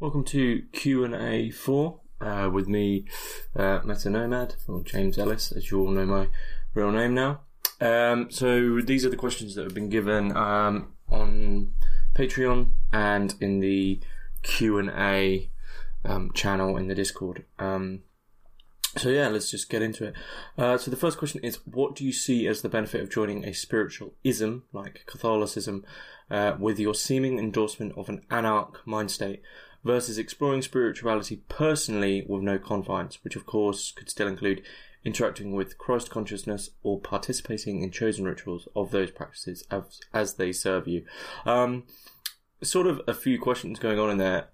Welcome to Q and A four uh, with me, uh, Meta Nomad, or James Ellis, as you all know my real name now. Um, so these are the questions that have been given um, on Patreon and in the Q and A um, channel in the Discord. Um, so yeah, let's just get into it. Uh, so the first question is, what do you see as the benefit of joining a spiritual ism like Catholicism uh, with your seeming endorsement of an anarch mind state? Versus exploring spirituality personally with no confines, which of course could still include interacting with Christ consciousness or participating in chosen rituals of those practices as, as they serve you. Um, sort of a few questions going on in there.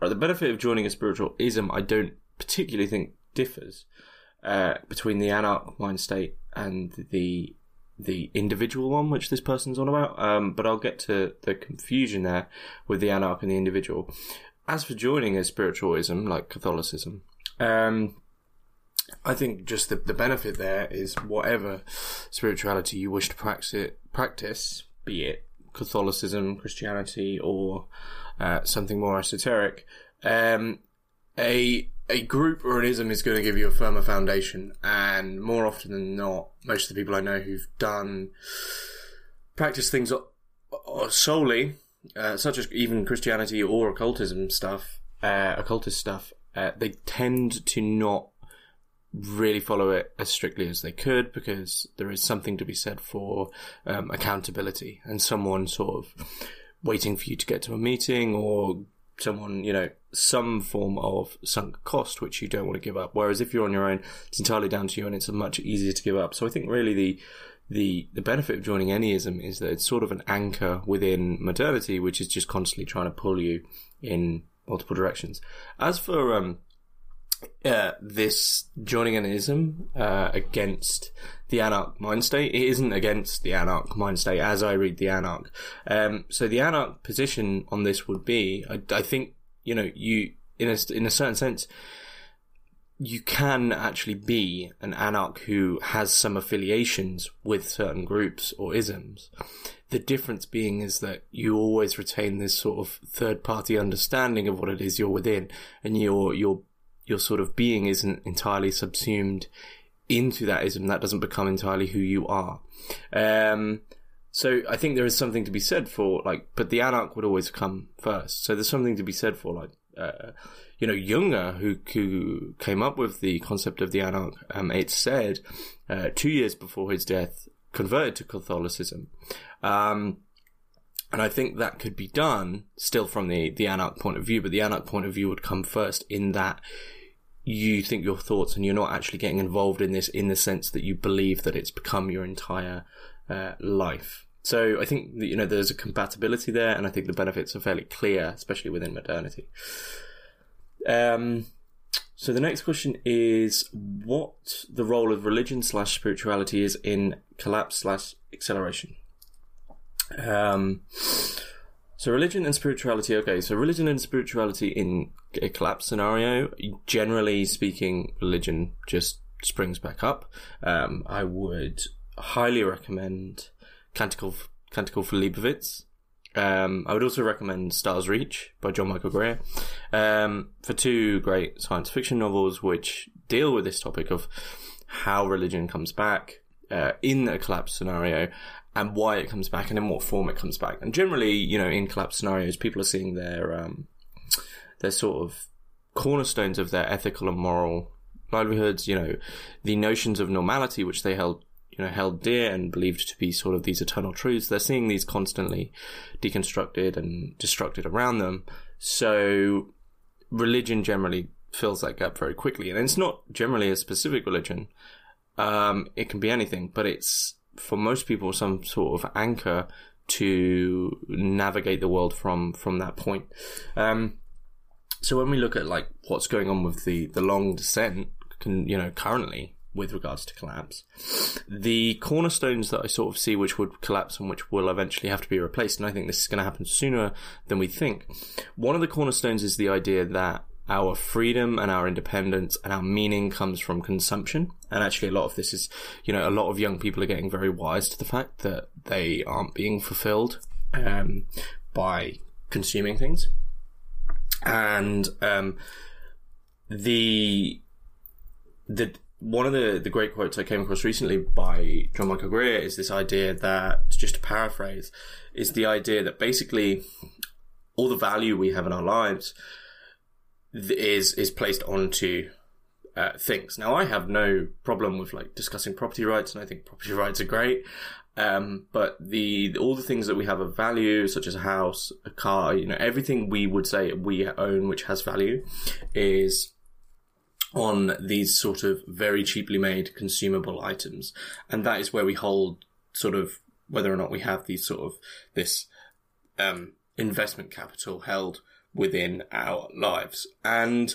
The benefit of joining a spiritual ism, I don't particularly think differs uh, between the anarch mind state and the the individual one, which this person's on about. Um, but I'll get to the confusion there with the anarch and the individual as for joining a spiritualism like Catholicism, um, I think just the, the benefit there is whatever spirituality you wish to practice, practice be it Catholicism, Christianity, or uh, something more esoteric, um, a a group or an ism is going to give you a firmer foundation, and more often than not, most of the people I know who've done practice things solely such as even Christianity or occultism stuff, uh, occultist stuff, uh, they tend to not really follow it as strictly as they could because there is something to be said for um, accountability and someone sort of waiting for you to get to a meeting or someone, you know, some form of sunk cost which you don't want to give up. Whereas if you're on your own, it's entirely down to you and it's much easier to give up. So I think really the the the benefit of joining anyism is that it's sort of an anchor within modernity, which is just constantly trying to pull you in multiple directions. As for um, uh, this joining an ism uh, against the anarch mind state, it isn't against the anarch mind state as I read the anarch. Um, so the anarch position on this would be, I, I think, you know, you in a in a certain sense you can actually be an anarch who has some affiliations with certain groups or isms. The difference being is that you always retain this sort of third party understanding of what it is you're within and your, your, your sort of being isn't entirely subsumed into that ism. That doesn't become entirely who you are. Um, so I think there is something to be said for like, but the anarch would always come first. So there's something to be said for like, uh, you know, Junger, who, who came up with the concept of the anarch, um, it's said, uh, two years before his death, converted to Catholicism. Um, and I think that could be done still from the, the anarch point of view, but the anarch point of view would come first in that you think your thoughts and you're not actually getting involved in this in the sense that you believe that it's become your entire uh, life. So I think that, you know, there's a compatibility there and I think the benefits are fairly clear, especially within modernity. Um, so the next question is what the role of religion slash spirituality is in collapse slash acceleration. Um, so religion and spirituality. Okay, so religion and spirituality in a collapse scenario. Generally speaking, religion just springs back up. Um, I would highly recommend Canticle Canticle for Leibowitz. Um, I would also recommend Stars Reach by John Michael Greer um, for two great science fiction novels which deal with this topic of how religion comes back uh, in a collapse scenario and why it comes back and in what form it comes back. And generally, you know, in collapse scenarios, people are seeing their um, their sort of cornerstones of their ethical and moral livelihoods. You know, the notions of normality which they held you know, held dear and believed to be sort of these eternal truths, they're seeing these constantly deconstructed and destructed around them. So religion generally fills that gap very quickly. And it's not generally a specific religion. Um, it can be anything, but it's for most people some sort of anchor to navigate the world from, from that point. Um, so when we look at like what's going on with the, the long descent, can, you know, currently, with regards to collapse. The cornerstones that I sort of see which would collapse and which will eventually have to be replaced, and I think this is going to happen sooner than we think. One of the cornerstones is the idea that our freedom and our independence and our meaning comes from consumption. And actually, a lot of this is, you know, a lot of young people are getting very wise to the fact that they aren't being fulfilled um, by consuming things. and um, the the one of the, the great quotes I came across recently by John Michael Greer is this idea that, just to paraphrase, is the idea that basically all the value we have in our lives is is placed onto uh, things. Now, I have no problem with like discussing property rights, and I think property rights are great. Um, but the all the things that we have of value, such as a house, a car, you know, everything we would say we own which has value, is on these sort of very cheaply made consumable items, and that is where we hold sort of whether or not we have these sort of this um, investment capital held within our lives. And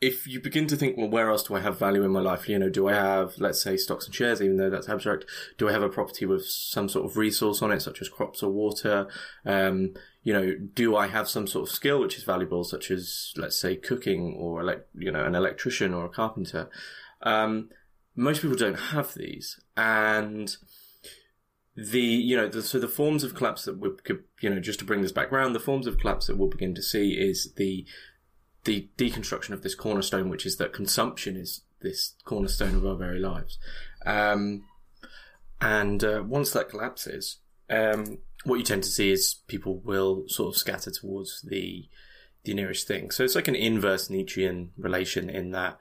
if you begin to think, well, where else do I have value in my life? You know, do I have, let's say, stocks and shares, even though that's abstract? Do I have a property with some sort of resource on it, such as crops or water? Um, you know, do I have some sort of skill which is valuable, such as, let's say, cooking or, you know, an electrician or a carpenter? Um, most people don't have these. And, the you know the, so the forms of collapse that we could you know just to bring this back around the forms of collapse that we'll begin to see is the the deconstruction of this cornerstone which is that consumption is this cornerstone of our very lives um, and uh, once that collapses um, what you tend to see is people will sort of scatter towards the the nearest thing so it's like an inverse Nietzschean relation in that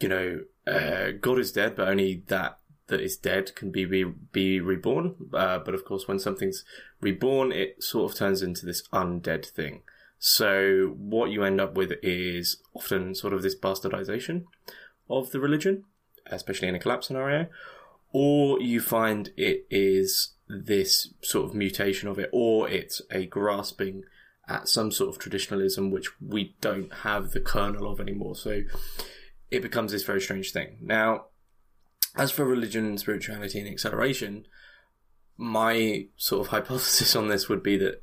you know uh, God is dead but only that that is dead can be re- be reborn. Uh, but of course, when something's reborn, it sort of turns into this undead thing. So what you end up with is often sort of this bastardization of the religion, especially in a collapse scenario, or you find it is this sort of mutation of it, or it's a grasping at some sort of traditionalism which we don't have the kernel of anymore. So it becomes this very strange thing. Now, as for religion, and spirituality, and acceleration, my sort of hypothesis on this would be that,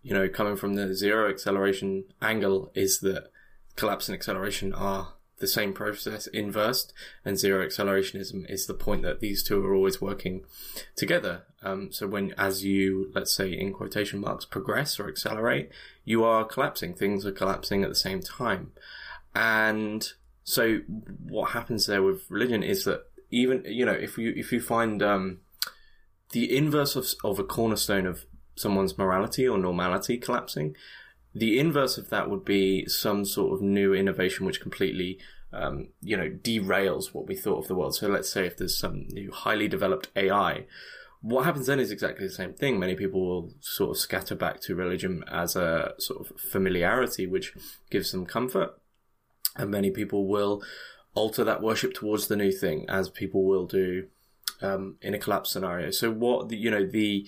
you know, coming from the zero acceleration angle, is that collapse and acceleration are the same process inversed, and zero accelerationism is the point that these two are always working together. Um, so when, as you, let's say, in quotation marks, progress or accelerate, you are collapsing. Things are collapsing at the same time. And so what happens there with religion is that even you know if you if you find um, the inverse of of a cornerstone of someone's morality or normality collapsing, the inverse of that would be some sort of new innovation which completely um, you know derails what we thought of the world. So let's say if there's some new highly developed AI. What happens then is exactly the same thing. Many people will sort of scatter back to religion as a sort of familiarity, which gives them comfort. And many people will alter that worship towards the new thing, as people will do um, in a collapse scenario. So, what you know the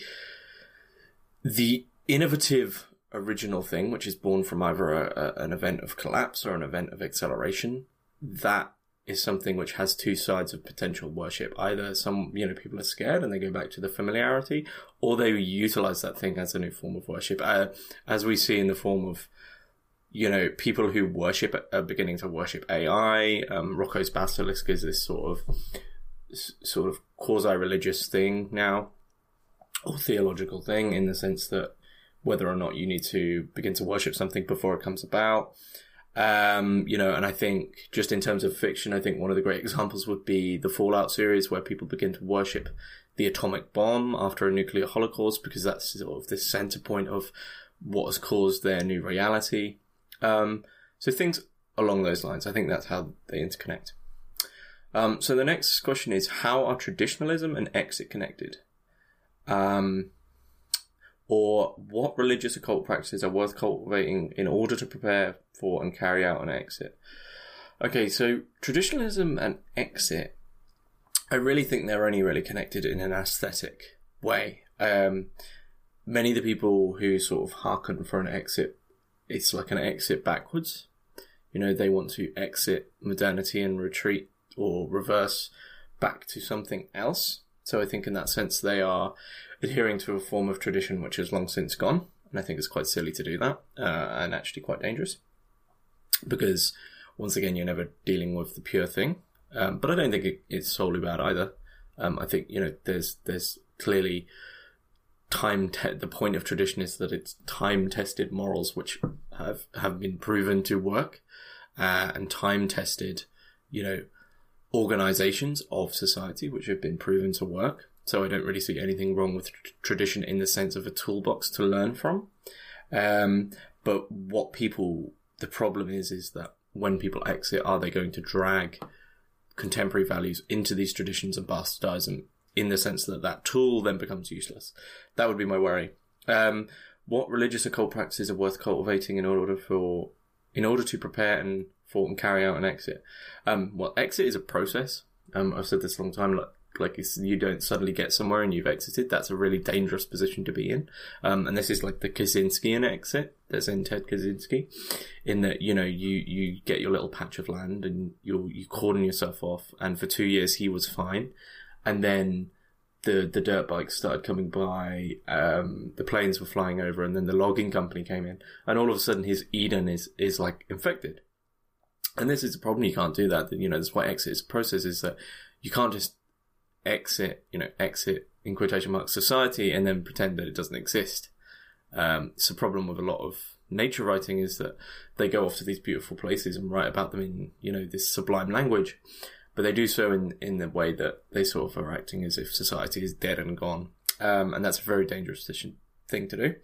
the innovative original thing, which is born from either a, a, an event of collapse or an event of acceleration, that is something which has two sides of potential worship. Either some, you know, people are scared and they go back to the familiarity, or they utilize that thing as a new form of worship, uh, as we see in the form of you know, people who worship are beginning to worship AI. Um, Roko's Basilisk is this sort of sort of quasi-religious thing now, or theological thing in the sense that whether or not you need to begin to worship something before it comes about. Um, you know, and I think just in terms of fiction, I think one of the great examples would be the Fallout series where people begin to worship the atomic bomb after a nuclear holocaust because that's sort of the center point of what has caused their new reality. Um, so things along those lines. I think that's how they interconnect. Um, so the next question is how are traditionalism and exit connected? Um, or what religious occult practices are worth cultivating in order to prepare for and carry out an exit? Okay, so traditionalism and exit, I really think they're only really connected in an aesthetic way. Um, many of the people who sort of hearken for an exit it's like an exit backwards. You know, they want to exit modernity and retreat or reverse back to something else. So I think in that sense they are adhering to a form of tradition which has long since gone. And I think it's quite silly to do that, uh, and actually quite dangerous. Because once again, you're never dealing with the pure thing. Um, but I don't think it, it's solely bad either. Um, I think, you know, there's, there's clearly time te- the point of tradition is that it's time tested morals which have have been proven to work uh, and time tested you know organizations of society which have been proven to work so I don't really see anything wrong with tr- tradition in the sense of a toolbox to learn from um, but what people the problem is is that when people exit are they going to drag contemporary values into these traditions and bastardize them in the sense that that tool then becomes useless. That would be my worry. Um, what religious occult practices are worth cultivating in order for, in order to prepare and for and carry out an exit? Um, well, exit is a process. Um, I've said this a long time. Like, like you don't suddenly get somewhere and you've exited. That's a really dangerous position to be in. Um, and this is like the Kaczynskian exit. that's in Ted Kaczynski, in that you know you you get your little patch of land and you you cordon yourself off. And for two years he was fine, and then the the dirt bikes started coming by, um, the planes were flying over, and then the logging company came in, and all of a sudden his Eden is is like infected. And this is a problem. You can't do that. You know, that's why exit is a process is that you can't just exit, you know, exit in quotation marks society and then pretend that it doesn't exist. Um, it's a problem with a lot of nature writing is that they go off to these beautiful places and write about them in, you know, this sublime language but they do so in in the way that they sort of are acting as if society is dead and gone, um, and that's a very dangerous thing to do.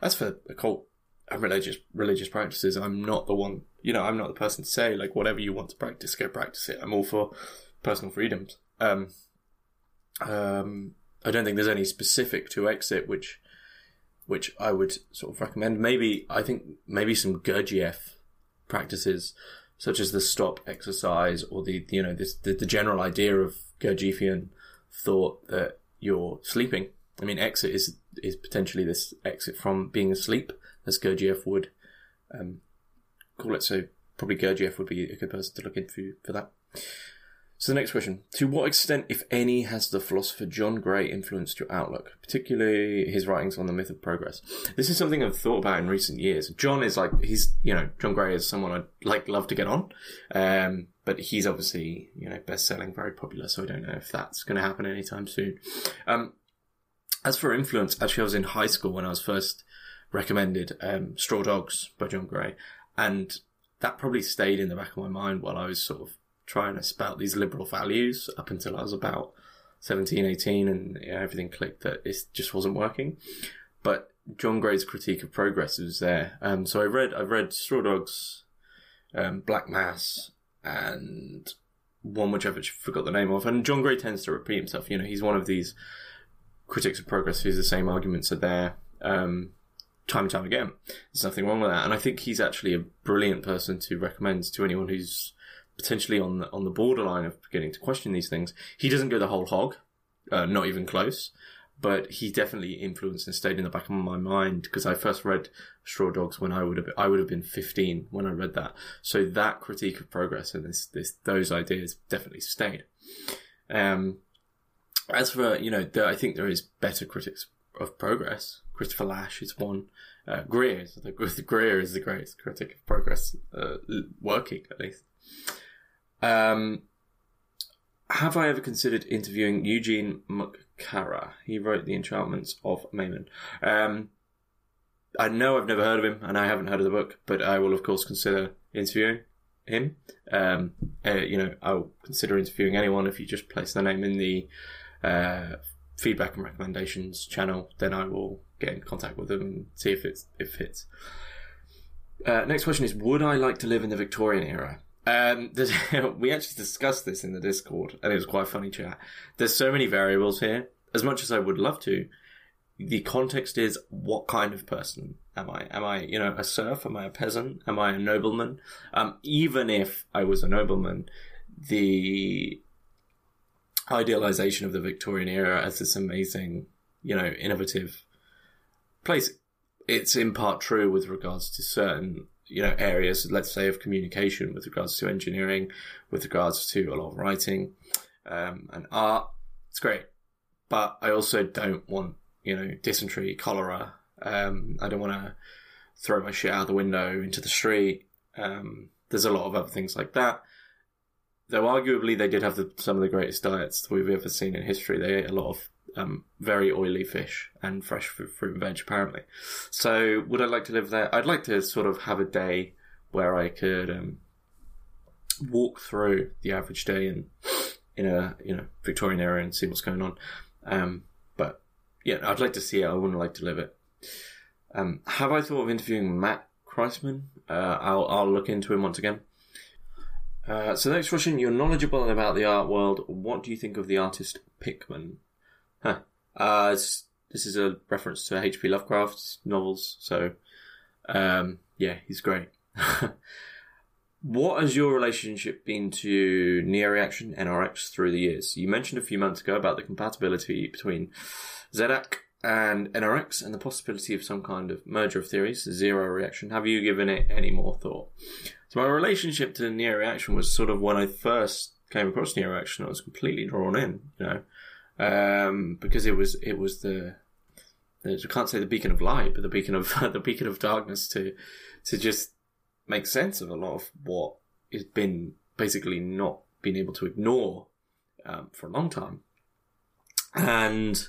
As for occult religious religious practices, I'm not the one. You know, I'm not the person to say like whatever you want to practice, go practice it. I'm all for personal freedoms. Um, um, I don't think there's any specific to exit which which I would sort of recommend. Maybe I think maybe some Gurdjieff practices such as the stop exercise or the you know this the, the general idea of Gurdjieffian thought that you're sleeping. I mean, exit is is potentially this exit from being asleep, as Gurdjieff would um, call it. So probably Gurdjieff would be a good person to look into for that. So the next question. To what extent, if any, has the philosopher John Gray influenced your outlook, particularly his writings on the myth of progress? This is something I've thought about in recent years. John is like, he's, you know, John Gray is someone I'd like, love to get on. Um, but he's obviously, you know, best selling, very popular. So I don't know if that's going to happen anytime soon. Um, as for influence, actually I was in high school when I was first recommended, um, Straw Dogs by John Gray. And that probably stayed in the back of my mind while I was sort of trying to spout these liberal values up until I was about 17, 18 and you know, everything clicked that it just wasn't working. But John Gray's critique of progress was there. Um, so I read, I read Straw Dogs, um, Black Mass and one which I've forgot the name of. And John Gray tends to repeat himself. You know, he's one of these critics of progress whose the same arguments are there. Um, time and time again. There's nothing wrong with that. And I think he's actually a brilliant person to recommend to anyone who's potentially on the, on the borderline of beginning to question these things. He doesn't go the whole hog, uh, not even close, but he definitely influenced and stayed in the back of my mind because I first read Straw Dogs when I would have I would have been 15 when I read that. So that critique of progress and this this those ideas definitely stayed. Um, as for you know, there, I think there is better critics of progress. Christopher Lasch, is one. Uh, Greer, Greer is the greatest critic of progress, uh, working at least. Um, have I ever considered interviewing Eugene McCarraher? He wrote The Enchantments of Mammon. Um, I know I've never heard of him and I haven't heard of the book, but I will, of course, consider interviewing him. Um, uh, you know, I'll consider interviewing anyone if you just place their name in the uh, feedback and recommendations channel. Then I will get in contact with them and see if it's if it fits. Uh, next question is: Would I like to live in the Victorian era? Um, we actually discussed this in the Discord, and it was quite a funny chat. There's so many variables here. As much as I would love to, the context is what kind of person am I? Am I, you know, a serf? Am I a peasant? Am I a nobleman? Um, even if I was a nobleman, the idealization of the Victorian era as this amazing, you know, innovative place, it's in part true with regards to certain you know areas, let's say, of communication with regards to engineering, with regards to a lot of writing um, and art. It's great, but I also don't want you know dysentery, cholera. Um, I don't want to throw my shit out the window into the street. Um, there's a lot of other things like that. Though arguably they did have the, some of the greatest diets we've ever seen in history. They ate a lot of um, very oily fish and fresh fruit and veg, apparently. So, would I like to live there? I'd like to sort of have a day where I could um, walk through the average day in in a you know Victorian area and see what's going on. Um, but yeah, I'd like to see it. I wouldn't like to live it. Um, have I thought of interviewing Matt Kreisman? Uh, I'll I'll look into him once again. Uh, so next question: You're knowledgeable about the art world. What do you think of the artist Pickman? Huh. Uh, this is a reference to H.P. Lovecraft's novels. So, um, yeah, he's great. what has your relationship been to Neo Reaction NRX through the years? You mentioned a few months ago about the compatibility between ZACK and NRX and the possibility of some kind of merger of theories, zero reaction. Have you given it any more thought? So my relationship to Neo Reaction was sort of when I first came across Neo Reaction, I was completely drawn in, you know, um, because it was it was the, the I can't say the beacon of light, but the beacon of the beacon of darkness to to just make sense of a lot of what has been basically not been able to ignore um, for a long time, and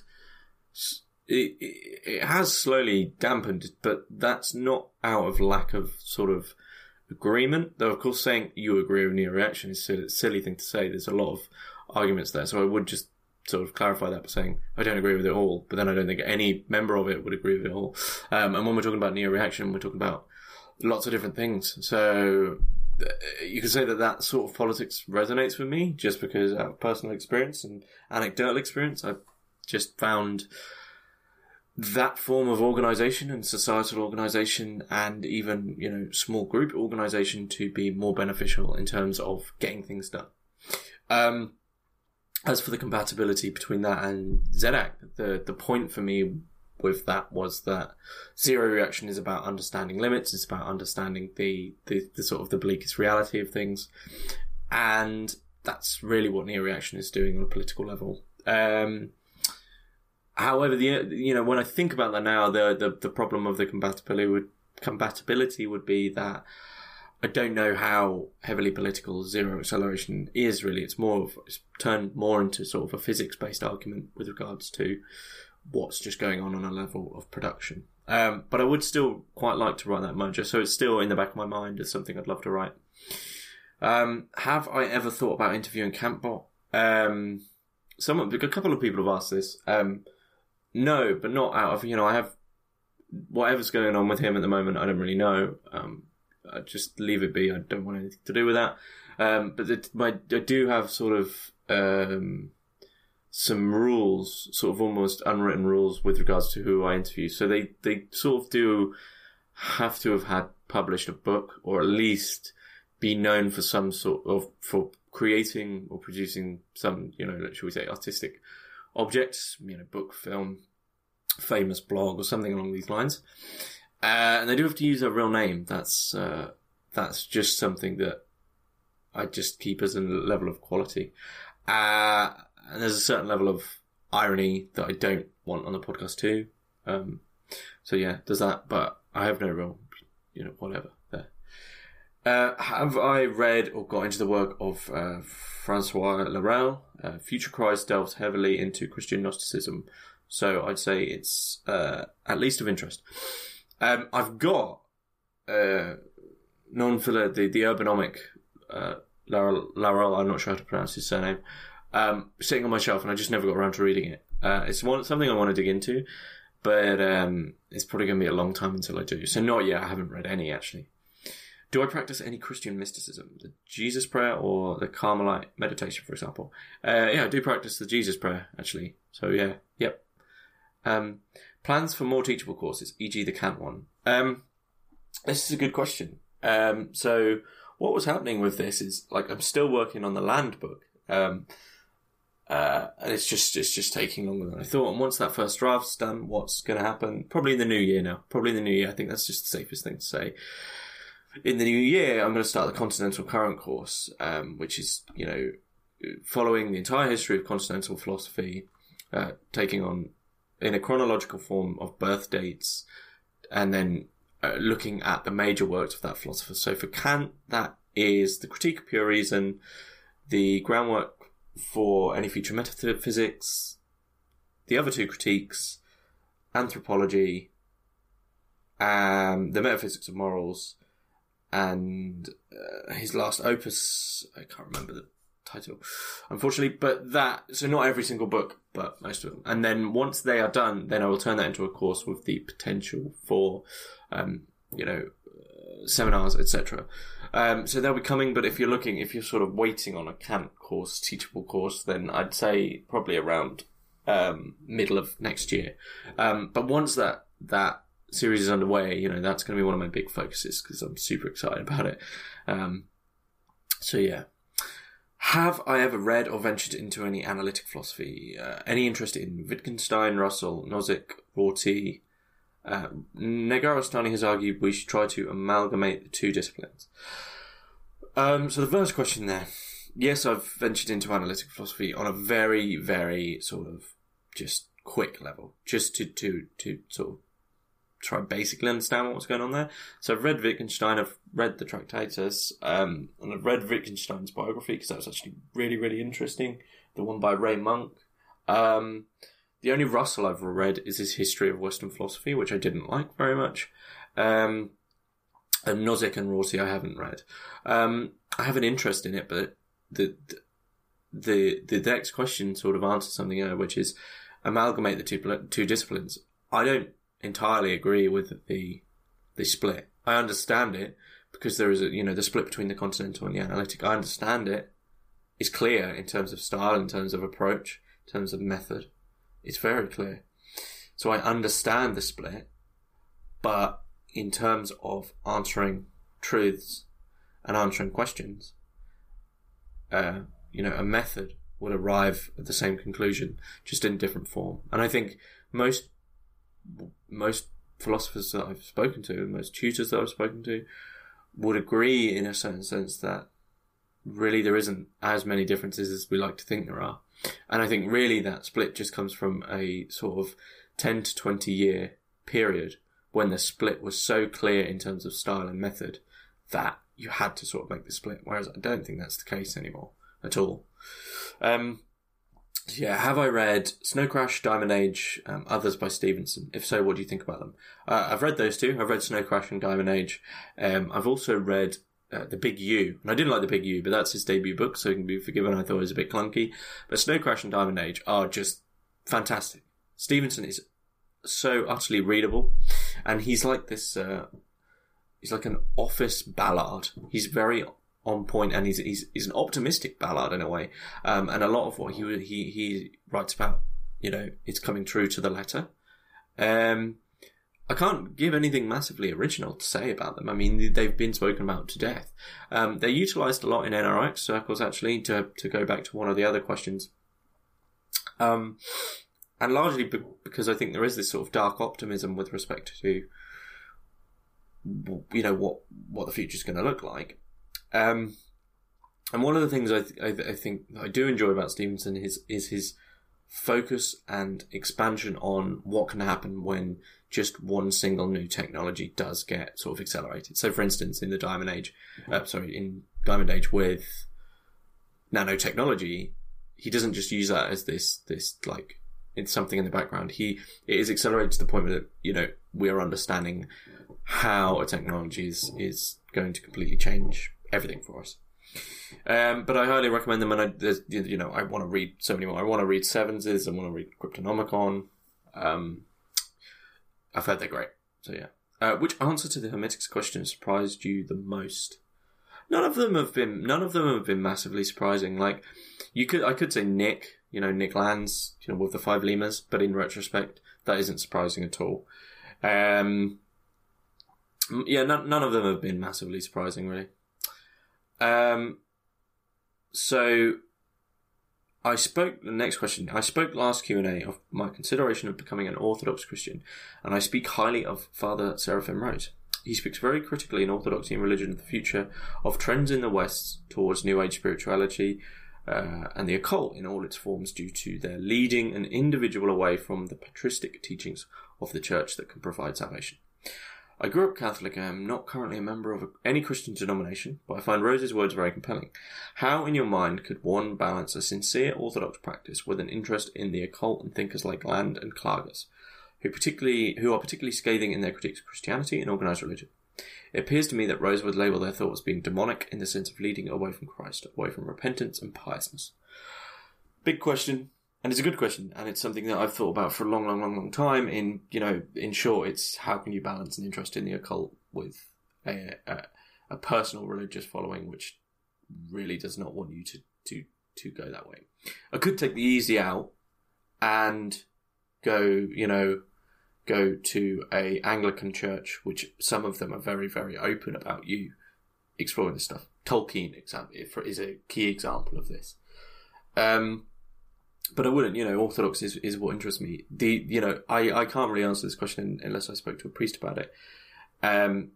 it, it has slowly dampened, but that's not out of lack of sort of agreement. Though, of course, saying you agree with Neo Reaction is a silly thing to say. There's a lot of arguments there. So I would just sort of clarify that by saying I don't agree with it all, but then I don't think any member of it would agree with it all. Um, and when we're talking about Neo Reaction, we're talking about lots of different things. So uh, you could say that that sort of politics resonates with me just because of personal experience and anecdotal experience, I've just found that form of organization and societal organization and even, you know, small group organization to be more beneficial in terms of getting things done. Um, as for the compatibility between that and ZACK, the, the point for me with that was that zero reaction is about understanding limits. It's about understanding the, the, the sort of the bleakest reality of things. And that's really what Neo Reaction is doing on a political level. Um, However, the you know when I think about that now, the the, the problem of the compatibility would compatibility would be that I don't know how heavily political zero acceleration is really. It's more of it's turned more into sort of a physics based argument with regards to what's just going on on a level of production. Um, but I would still quite like to write that merger, so it's still in the back of my mind as something I'd love to write. Um, have I ever thought about interviewing Kantbot? Um, someone, a couple of people have asked this. Um, no, but not out of you know I have whatever's going on with him at the moment. I don't really know. Um, I just leave it be. I don't want anything to do with that. Um, but the, my, I do have sort of um, some rules, sort of almost unwritten rules with regards to who I interview. So they they sort of do have to have had published a book or at least be known for some sort of for creating or producing some you know shall we say artistic objects, you know, book, film, famous blog, or something along these lines. Uh, and they do have to use a real name. That's uh, that's just something that I just keep as a level of quality. Uh, and there's a certain level of irony that I don't want on the podcast too. Um, so yeah, does that. But I have no real, you know, whatever. Uh, have I read or got into the work of uh, Francois Laruelle? Uh, Future Christ delves heavily into Christian Gnosticism, so I'd say it's uh, at least of interest. Um, I've got uh, non filler the the urbanomic uh, Laruelle, Laruelle. I'm not sure how to pronounce his surname. Um, sitting on my shelf, and I just never got around to reading it. It's one, something I want to dig into, but um, it's probably going to be a long time until I do. So not yet. I haven't read any actually. Do I practice any Christian mysticism? The Jesus prayer or the Carmelite meditation, for example? Uh, yeah, I do practice the Jesus prayer, actually. So yeah, yep. Um, plans for more teachable courses, e.g. the Kant one. Um, this is a good question. Um, so what was happening with this is like I'm still working on the land book. Um, uh, and it's just it's just taking longer than I thought. And once that first draft's done, what's going to happen? Probably in the new year now. Probably in the new year. I think that's just the safest thing to say in the new year, I'm going to start the Continental Current course, um, which is, you know, following the entire history of continental philosophy, uh, taking on in a chronological form of birth dates, and then uh, looking at the major works of that philosopher. So for Kant, that is the Critique of Pure Reason, the groundwork for any future metaphysics, the other two critiques, anthropology, um, the metaphysics of morals, and uh, his last opus. I can't remember the title, unfortunately. But that so not every single book, but most of them. And then once they are done, then I will turn that into a course with the potential for, um, you know, uh, seminars, etc. Um, so they'll be coming. But if you're looking, if you're sort of waiting on a Kant course, teachable course, then I'd say probably around um, middle of next year. Um, but once that that series is underway, you know, that's going to be one of my big focuses because I'm super excited about it. Um, so yeah. Have I ever read or ventured into any analytic philosophy? Uh, any interest in Wittgenstein, Russell, Nozick, Rorty? Uh, Negarestani has argued we should try to amalgamate the two disciplines. Um, so the first question there. Yes, I've ventured into analytic philosophy on a very, very sort of just quick level, just to, to, to sort of try and basically understand what's going on there. So I've read Wittgenstein, I've read the Tractatus, um, and I've read Wittgenstein's biography because that was actually really, really interesting. The one by Ray Monk. Um, the only Russell I've read is his History of Western Philosophy, which I didn't like very much. Um, and Nozick and Rorty I haven't read. Um, I have an interest in it, but the, the, the, the next question sort of answers something which is amalgamate the two, two disciplines. I don't entirely agree with the the split. I understand it because there is a you know the split between the continental and the analytic. I understand it. It's clear in terms of style, in terms of approach, in terms of method. It's very clear. So I understand the split, but in terms of answering truths and answering questions, uh, you know, a method would arrive at the same conclusion, just in different form. And I think most most philosophers that I've spoken to, most tutors that I've spoken to, would agree in a certain sense that really there isn't as many differences as we like to think there are. And I think really that split just comes from a sort of 10 to 20 year period when the split was so clear in terms of style and method that you had to sort of make the split. Whereas I don't think that's the case anymore at all. Um, yeah, have I read Snow Crash, Diamond Age, um, others by Stevenson? If so, what do you think about them? Uh, I've read those two. I've read Snow Crash and Diamond Age. Um, I've also read uh, The Big U, and I didn't like The Big U, but that's his debut book, so he can be forgiven. I thought it was a bit clunky, but Snow Crash and Diamond Age are just fantastic. Stevenson is so utterly readable, and he's like this. Uh, he's like an office Ballard. He's very on point, and he's he's, he's an optimistic Ballard in a way. Um, and a lot of what he he he writes about, you know, it's coming true to the letter. Um, I can't give anything massively original to say about them. I mean, they've been spoken about to death. Um, they're utilised a lot in NRX circles, actually, to to go back to one of the other questions. Um, and largely because I think there is this sort of dark optimism with respect to, you know, what what the future is going to look like. Um, and one of the things I, th- I, th- I, think I do enjoy about Stevenson is is his focus and expansion on what can happen when just one single new technology does get sort of accelerated. So, for instance, in the Diamond Age, uh, sorry, in Diamond Age with nanotechnology, he doesn't just use that as this this like it's something in the background. He it is accelerated to the point that you know we are understanding how a technology is is going to completely change everything for us. Um, but I highly recommend them, and I, you know, I want to read so many more. I want to read Seveneves. I want to read Cryptonomicon. Um, I've heard they're great. So yeah. Uh, which answer to the Hermitix question surprised you the most? None of them have been. None of them have been massively surprising. Like you could, I could say Nick. You know, Nick Lands. You know, with the five lemurs. But in retrospect, that isn't surprising at all. Um, yeah, none, none of them have been massively surprising, really. Um, so I spoke the next question. I spoke last Q and A of my consideration of becoming an Orthodox Christian, and I speak highly of Father Seraphim Rose. He speaks very critically in Orthodoxy and religion of the future of trends in the West towards New Age spirituality uh, and the occult in all its forms, due to their leading an individual away from the patristic teachings of the Church that can provide salvation. I grew up Catholic and am not currently a member of any Christian denomination, but I find Rose's words very compelling. How, in your mind, could one balance a sincere Orthodox practice with an interest in the occult and thinkers like Land and Klages, who particularly who are particularly scathing in their critiques of Christianity and organized religion? It appears to me that Rose would label their thoughts being demonic in the sense of leading away from Christ, away from repentance and piousness. Big question, and it's a good question, and it's something that I've thought about for a long, long, long, long time. In you know, in short, it's how can you balance an interest in the occult with a, a, a personal religious following, which really does not want you to to to go that way. I could take the easy out and go, you know, go to a Anglican church, which some of them are very, very open about you exploring this stuff. Tolkien example is a key example of this. Um, but I wouldn't, you know, Orthodox is, is what interests me. The, you know, I, I can't really answer this question unless I spoke to a priest about it. Um,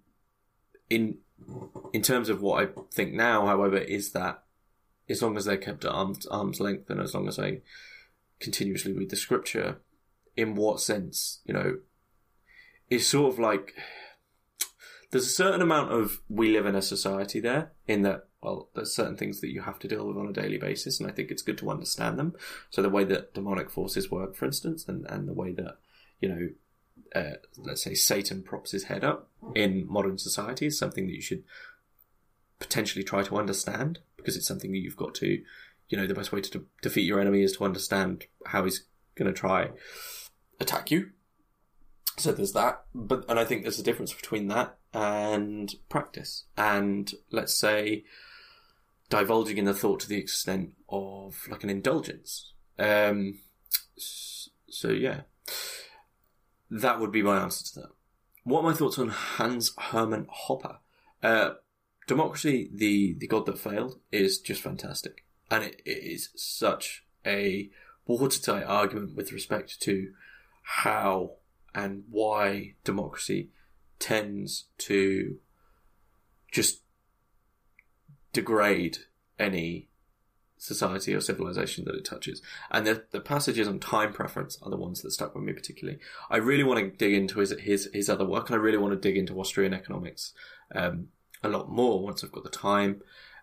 in, in terms of what I think now, however, is that as long as they're kept at arm's, arm's length and as long as I continuously read the scripture, in what sense, you know, it's sort of like, there's a certain amount of we live in a society there in that well, there's certain things that you have to deal with on a daily basis, and I think it's good to understand them. So the way that demonic forces work, for instance, and, and the way that, you know, uh, let's say Satan props his head up in modern society is something that you should potentially try to understand because it's something that you've got to, you know, the best way to de- defeat your enemy is to understand how he's going to try attack you. So there's that, but and I think there's a difference between that and practice. And let's say divulging in the thought to the extent of like an indulgence. Um, so yeah, that would be my answer to that. What are my thoughts on Hans Hermann Hoppe? Uh, Democracy, the, the God that failed, is just fantastic. And it, it is such a watertight argument with respect to how and why democracy tends to just degrade any society or civilization that it touches. And the, the passages on time preference are the ones that stuck with me particularly. I really want to dig into his, his, his other work and I really want to dig into Austrian economics, um, a lot more once I've got the time.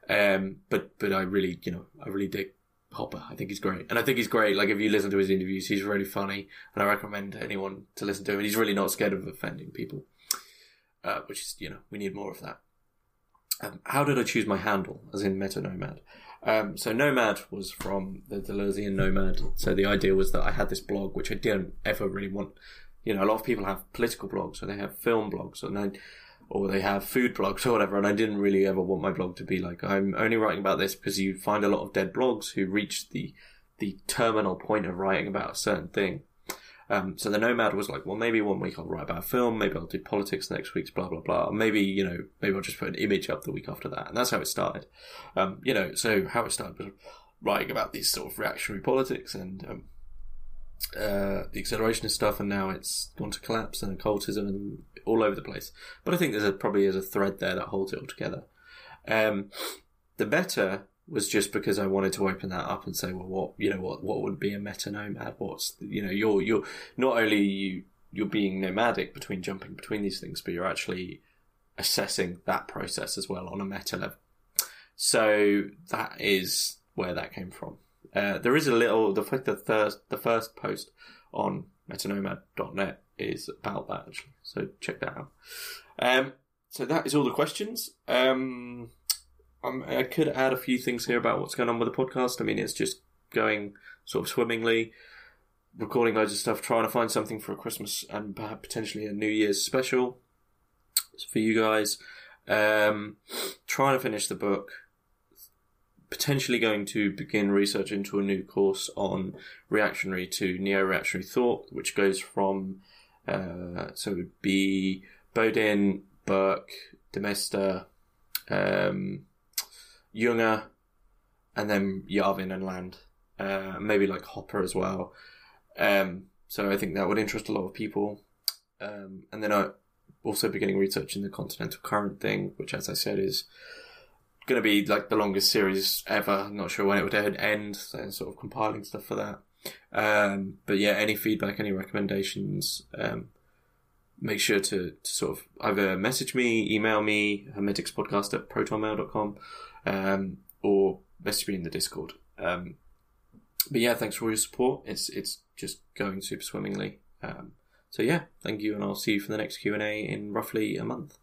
Um, but, but I really, you know, I really dig Hoppe. I think he's great. And I think he's great. Like if you listen to his interviews, he's really funny and I recommend anyone to listen to him. He's really not scared of offending people. Uh, which is, you know, we need more of that. Um, how did I choose my handle, as in Meta Nomad? Um, so Nomad was from the Deleuzean Nomad. So the idea was that I had this blog, which I didn't ever really want. You know, a lot of people have political blogs, or they have film blogs, and I, or they have food blogs or whatever. And I didn't really ever want my blog to be like I'm only writing about this because you find a lot of dead blogs who reach the the terminal point of writing about a certain thing um, so the Nomad was like, well, maybe one week I'll write about a film, maybe I'll do politics next week, blah, blah, blah. Maybe, you know, maybe I'll just put an image up the week after that. And that's how it started. Um, you know, so how it started was writing about these sort of reactionary politics and, um, uh, the accelerationist stuff, and now it's gone to collapse and occultism and all over the place. But I think there's a, probably is a thread there that holds it all together. Um, the better was just because I wanted to open that up and say, well, what you know, what what would be a meta nomad? What's you know, you're you're not only you you're being nomadic between jumping between these things, but you're actually assessing that process as well on a meta level. So that is where that came from. Uh, there is a little the the first the first post on metanomad.net is about that actually. So check that out. Um, so that is all the questions. Um, um, I could add a few things here about what's going on with the podcast. I mean, it's just going sort of swimmingly, recording loads of stuff, trying to find something for a Christmas and perhaps potentially a New Year's special for you guys. Um, trying to finish the book. Potentially going to begin research into a new course on reactionary to neo-reactionary thought, which goes from uh, so it would be Bodin, Burke, de Maistre, um, Junger, and then Yarvin and Land, uh, maybe like Hoppe as well. Um, so I think that would interest a lot of people. Um, and then I also beginning research in the continental current thing, which, as I said, is going to be like the longest series ever. I'm not sure when it would end, so sort of compiling stuff for that. Um, but yeah, any feedback, any recommendations, um, make sure to, to sort of either message me, email me, hermitixpodcast at protonmail.com, um, or message me in the Discord. Um, but yeah, thanks for all your support. It's it's just going super swimmingly. Um, so yeah, thank you, and I'll see you for the next Q and A in roughly a month.